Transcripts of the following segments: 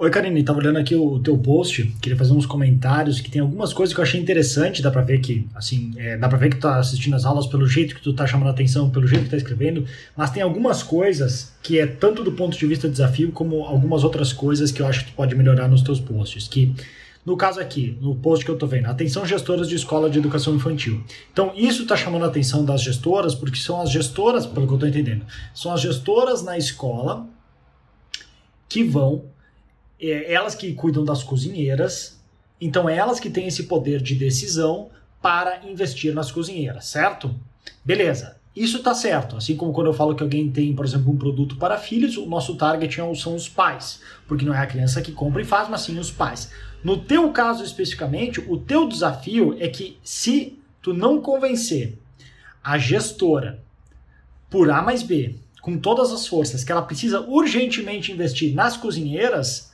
Oi, Karine, tava olhando aqui o teu post, queria fazer uns comentários, que tem algumas coisas que eu achei interessante, dá pra ver que, assim, é, dá pra ver que tu tá assistindo as aulas pelo jeito que tu tá chamando a atenção, pelo jeito que tá escrevendo, mas tem algumas coisas que é tanto do ponto de vista desafio, como algumas outras coisas que eu acho que tu pode melhorar nos teus posts, que, no caso aqui, no post que eu tô vendo, atenção gestoras de escola de educação infantil. Então, isso tá chamando a atenção das gestoras, porque são as gestoras, pelo que eu tô entendendo, são as gestoras na escola que vão é, elas que cuidam das cozinheiras, então elas que têm esse poder de decisão para investir nas cozinheiras, certo? Beleza. Isso está certo. Assim como quando eu falo que alguém tem, por exemplo, um produto para filhos, o nosso target é são os pais, porque não é a criança que compra e faz, mas sim os pais. No teu caso especificamente, o teu desafio é que se tu não convencer a gestora por A mais B, com todas as forças, que ela precisa urgentemente investir nas cozinheiras,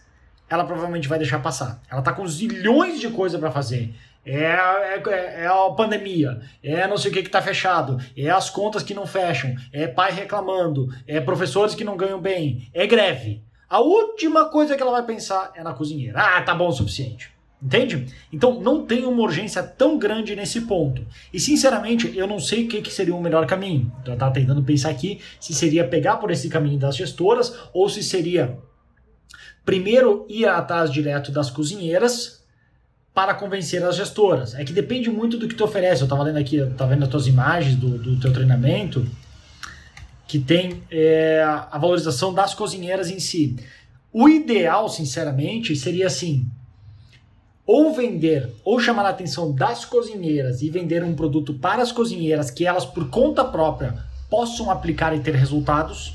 ela provavelmente vai deixar passar. Ela tá com zilhões de coisas para fazer. É, é, é, a pandemia, é não sei o que que tá fechado, é as contas que não fecham, é pai reclamando, é professores que não ganham bem, é greve. A última coisa que ela vai pensar é na cozinheira. Ah, tá bom o suficiente. Entende? Então não tem uma urgência tão grande nesse ponto. E sinceramente, eu não sei o que, que seria o melhor caminho. Eu tava tentando pensar aqui se seria pegar por esse caminho das gestoras ou se seria primeiro ir atrás direto das cozinheiras para convencer as gestoras. É que depende muito do que tu oferece. Eu estava lendo aqui, estava vendo as tuas imagens do, do teu treinamento, que tem é, a valorização das cozinheiras em si. O ideal, sinceramente, seria assim: ou vender, ou chamar a atenção das cozinheiras e vender um produto para as cozinheiras que elas, por conta própria, possam aplicar e ter resultados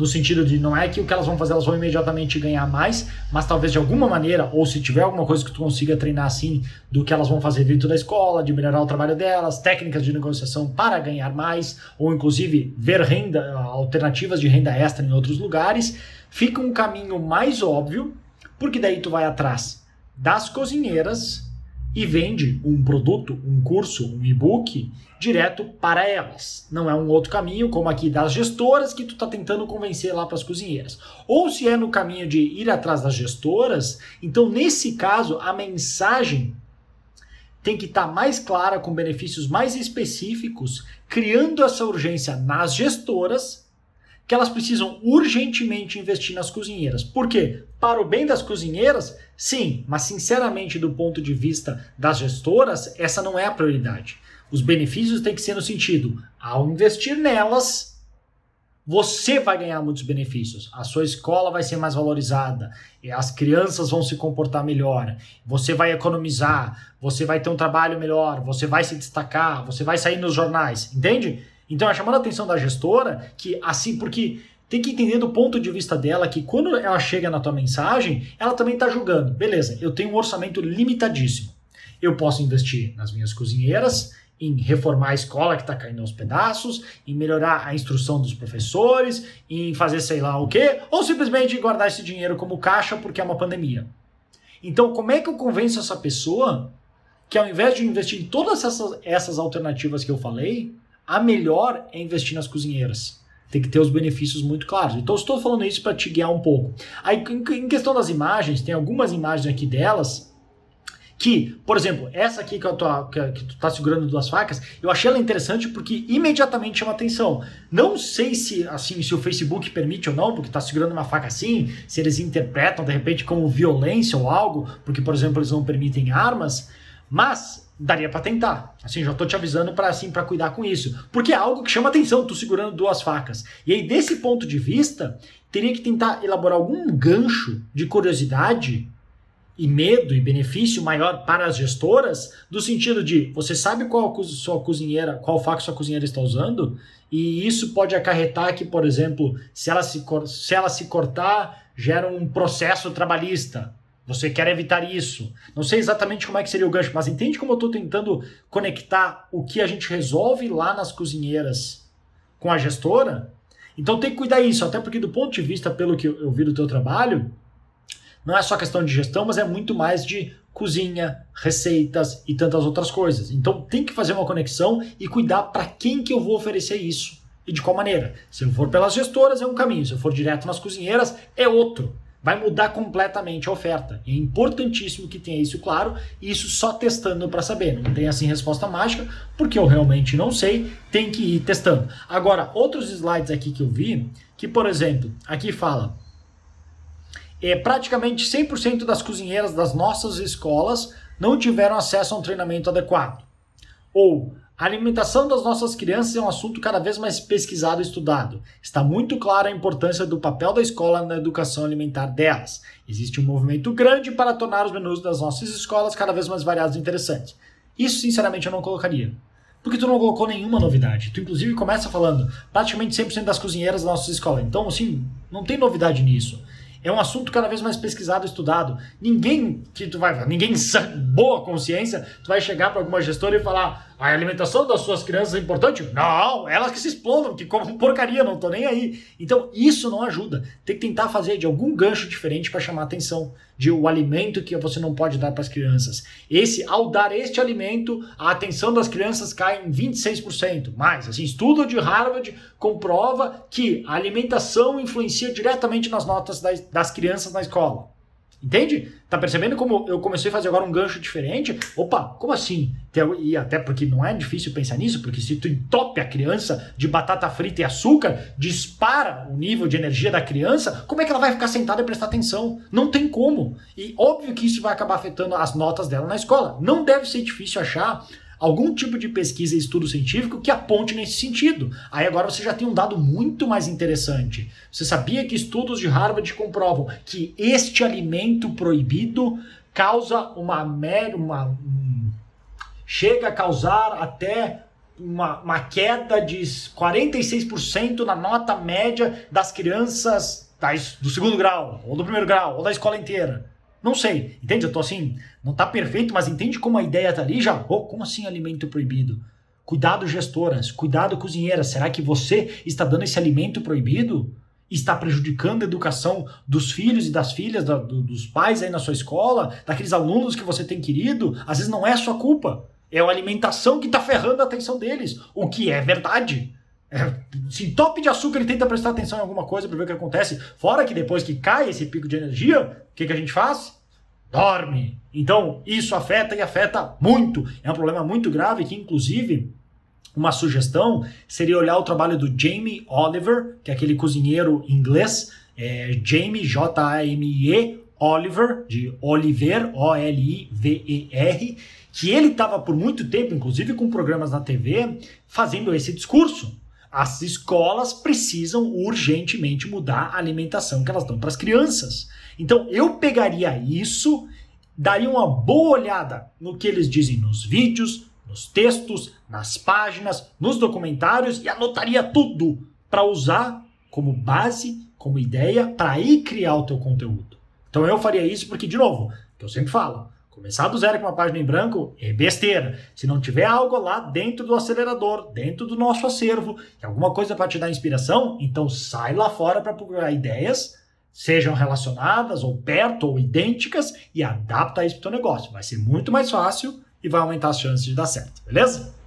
no sentido de não é que o que elas vão fazer elas vão imediatamente ganhar mais, mas talvez de alguma maneira, ou se tiver alguma coisa que tu consiga treinar assim, do que elas vão fazer dentro da escola, de melhorar o trabalho delas, técnicas de negociação para ganhar mais, ou inclusive ver renda, alternativas de renda extra em outros lugares, fica um caminho mais óbvio, porque daí tu vai atrás das cozinheiras e vende um produto, um curso, um e-book direto para elas. Não é um outro caminho, como aqui das gestoras, que tu está tentando convencer lá para as cozinheiras. Ou se é no caminho de ir atrás das gestoras, então nesse caso a mensagem tem que estar tá mais clara, com benefícios mais específicos, criando essa urgência nas gestoras que elas precisam urgentemente investir nas cozinheiras. Por quê? Para o bem das cozinheiras, sim, mas sinceramente, do ponto de vista das gestoras, essa não é a prioridade. Os benefícios têm que ser no sentido, ao investir nelas, você vai ganhar muitos benefícios. A sua escola vai ser mais valorizada, as crianças vão se comportar melhor, você vai economizar, você vai ter um trabalho melhor, você vai se destacar, você vai sair nos jornais, entende? Então é chamando a atenção da gestora que assim, porque tem que entender do ponto de vista dela que quando ela chega na tua mensagem, ela também está julgando. Beleza, eu tenho um orçamento limitadíssimo. Eu posso investir nas minhas cozinheiras, em reformar a escola que está caindo aos pedaços, em melhorar a instrução dos professores, em fazer sei lá o quê, ou simplesmente guardar esse dinheiro como caixa porque é uma pandemia. Então, como é que eu convenço essa pessoa que ao invés de investir em todas essas, essas alternativas que eu falei, a melhor é investir nas cozinheiras. Tem que ter os benefícios muito claros. Então, estou falando isso para te guiar um pouco. Aí, em questão das imagens, tem algumas imagens aqui delas que, por exemplo, essa aqui que, eu tô, que, que tu tá segurando duas facas, eu achei ela interessante porque imediatamente chama atenção. Não sei se assim se o Facebook permite ou não, porque tá segurando uma faca assim, se eles interpretam de repente como violência ou algo, porque, por exemplo, eles não permitem armas, mas daria para tentar. Assim, já tô te avisando para assim para cuidar com isso, porque é algo que chama atenção, tu segurando duas facas. E aí desse ponto de vista, teria que tentar elaborar algum gancho de curiosidade e medo e benefício maior para as gestoras, do sentido de você sabe qual sua cozinheira, qual faca sua cozinheira está usando, e isso pode acarretar que, por exemplo, se ela se, se, ela se cortar, gera um processo trabalhista. Você quer evitar isso. Não sei exatamente como é que seria o gancho, mas entende como eu estou tentando conectar o que a gente resolve lá nas cozinheiras com a gestora? Então tem que cuidar isso, até porque do ponto de vista, pelo que eu vi do teu trabalho, não é só questão de gestão, mas é muito mais de cozinha, receitas e tantas outras coisas. Então tem que fazer uma conexão e cuidar para quem que eu vou oferecer isso e de qual maneira. Se eu for pelas gestoras é um caminho, se eu for direto nas cozinheiras é outro. Vai mudar completamente a oferta. É importantíssimo que tenha isso claro, e isso só testando para saber. Não tem assim resposta mágica, porque eu realmente não sei, tem que ir testando. Agora, outros slides aqui que eu vi, que por exemplo, aqui fala é, praticamente 100% das cozinheiras das nossas escolas não tiveram acesso a um treinamento adequado. Ou a alimentação das nossas crianças é um assunto cada vez mais pesquisado e estudado. Está muito clara a importância do papel da escola na educação alimentar delas. Existe um movimento grande para tornar os menus das nossas escolas cada vez mais variados e interessantes. Isso, sinceramente, eu não colocaria. Porque tu não colocou nenhuma novidade. Tu, inclusive, começa falando praticamente 100% das cozinheiras da nossa escola. Então, assim, não tem novidade nisso. É um assunto cada vez mais pesquisado, estudado. Ninguém que tu vai, ninguém boa consciência, tu vai chegar para alguma gestora e falar: "A alimentação das suas crianças é importante?". Não, elas que se explodam, que comem porcaria, não tô nem aí. Então, isso não ajuda. Tem que tentar fazer de algum gancho diferente para chamar a atenção de o alimento que você não pode dar para as crianças. Esse, ao dar este alimento, a atenção das crianças cai em 26%. Mais, assim, estudo de Harvard comprova que a alimentação influencia diretamente nas notas das, das crianças na escola. Entende? Tá percebendo como eu comecei a fazer agora um gancho diferente? Opa, como assim? E até porque não é difícil pensar nisso, porque se tu entope a criança de batata frita e açúcar, dispara o nível de energia da criança, como é que ela vai ficar sentada e prestar atenção? Não tem como. E óbvio que isso vai acabar afetando as notas dela na escola. Não deve ser difícil achar algum tipo de pesquisa e estudo científico que aponte nesse sentido. Aí agora você já tem um dado muito mais interessante. Você sabia que estudos de Harvard comprovam que este alimento proibido causa uma média, uma chega a causar até uma, uma queda de 46% na nota média das crianças do segundo grau, ou do primeiro grau, ou da escola inteira. Não sei, entende? Eu tô assim, não tá perfeito, mas entende como a ideia tá ali já? Oh, como assim alimento proibido? Cuidado, gestoras, cuidado, cozinheiras. Será que você está dando esse alimento proibido? Está prejudicando a educação dos filhos e das filhas, da, do, dos pais aí na sua escola, daqueles alunos que você tem querido? Às vezes não é sua culpa. É a alimentação que está ferrando a atenção deles, o que é verdade. É, se top de açúcar ele tenta prestar atenção em alguma coisa para ver o que acontece, fora que depois que cai esse pico de energia, o que, que a gente faz? Dorme. Então, isso afeta e afeta muito. É um problema muito grave que, inclusive, uma sugestão seria olhar o trabalho do Jamie Oliver, que é aquele cozinheiro inglês, é Jamie, J-A-M-E, Oliver, de Oliver, O-L-I-V-E-R, que ele estava por muito tempo, inclusive com programas na TV, fazendo esse discurso. As escolas precisam urgentemente mudar a alimentação que elas dão para as crianças. Então eu pegaria isso, daria uma boa olhada no que eles dizem nos vídeos, nos textos, nas páginas, nos documentários e anotaria tudo para usar como base, como ideia para aí criar o teu conteúdo. Então eu faria isso porque de novo, que eu sempre falo, Começar do zero com uma página em branco é besteira. Se não tiver algo lá dentro do acelerador, dentro do nosso acervo, alguma coisa para te dar inspiração, então sai lá fora para procurar ideias, sejam relacionadas ou perto ou idênticas e adapta isso para o teu negócio. Vai ser muito mais fácil e vai aumentar as chances de dar certo, beleza?